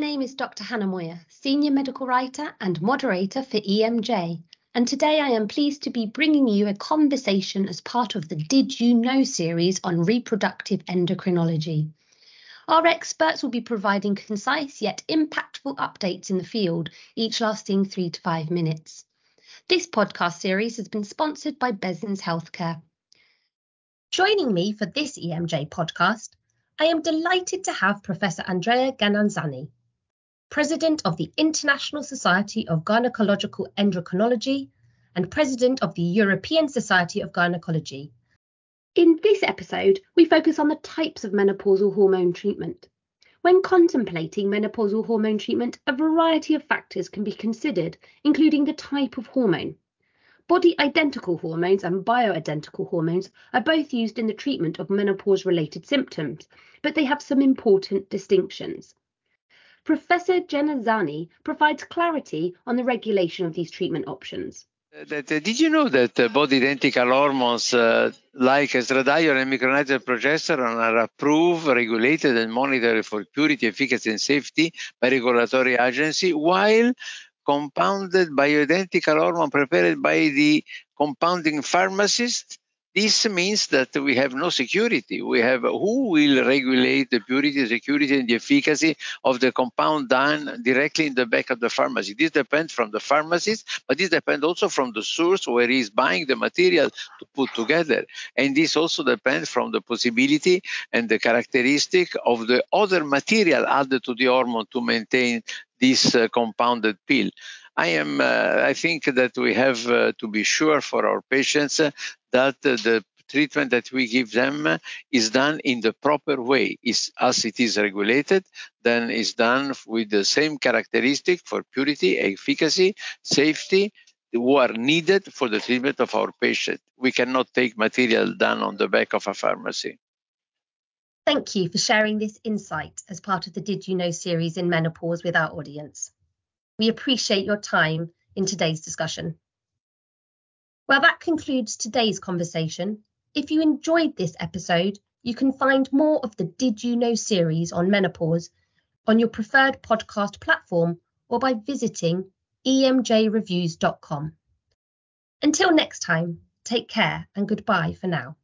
name is Dr. Hannah Moyer, Senior Medical Writer and Moderator for EMJ, and today I am pleased to be bringing you a conversation as part of the Did You Know series on reproductive endocrinology. Our experts will be providing concise yet impactful updates in the field, each lasting three to five minutes. This podcast series has been sponsored by Besins Healthcare. Joining me for this EMJ podcast I am delighted to have Professor Andrea Genazzani, President of the International Society of Gynecological Endocrinology and President of the European Society of Gynecology. In this episode, we focus on the types of menopausal hormone treatment. When contemplating menopausal hormone treatment, a variety of factors can be considered, including the type of hormone. Body identical hormones and bioidentical hormones are both used in the treatment of menopause related symptoms, but they have some important distinctions. Professor Genazzani provides clarity on the regulation of these treatment options. That, uh, did you know that uh, body identical hormones uh, like estradiol and micronized progesterone are approved, regulated, and monitored for purity, efficacy, and safety by regulatory agency, while compounded bioidentical hormone prepared by the compounding pharmacist. This means that we have no security. We have who will regulate the purity, security, and the efficacy of the compound done directly in the back of the pharmacy. This depends from the pharmacist, but this depends also from the source where he is buying the material to put together. And this also depends from the possibility and the characteristic of the other material added to the hormone to maintain this uh, compounded pill. I am. Uh, I think that we have uh, to be sure for our patients uh, that the treatment that we give them is done in the proper way, is as it is regulated, then is done with the same characteristic for purity, efficacy, safety, who are needed for the treatment of our patient. We cannot take material done on the back of a pharmacy. Thank you for sharing this insight as part of the Did You Know series in menopause with our audience. We appreciate your time in today's discussion. Well, that concludes today's conversation. If you enjoyed this episode, you can find more of the Did You Know series on menopause on your preferred podcast platform or by visiting emjreviews.com. Until next time, take care and goodbye for now.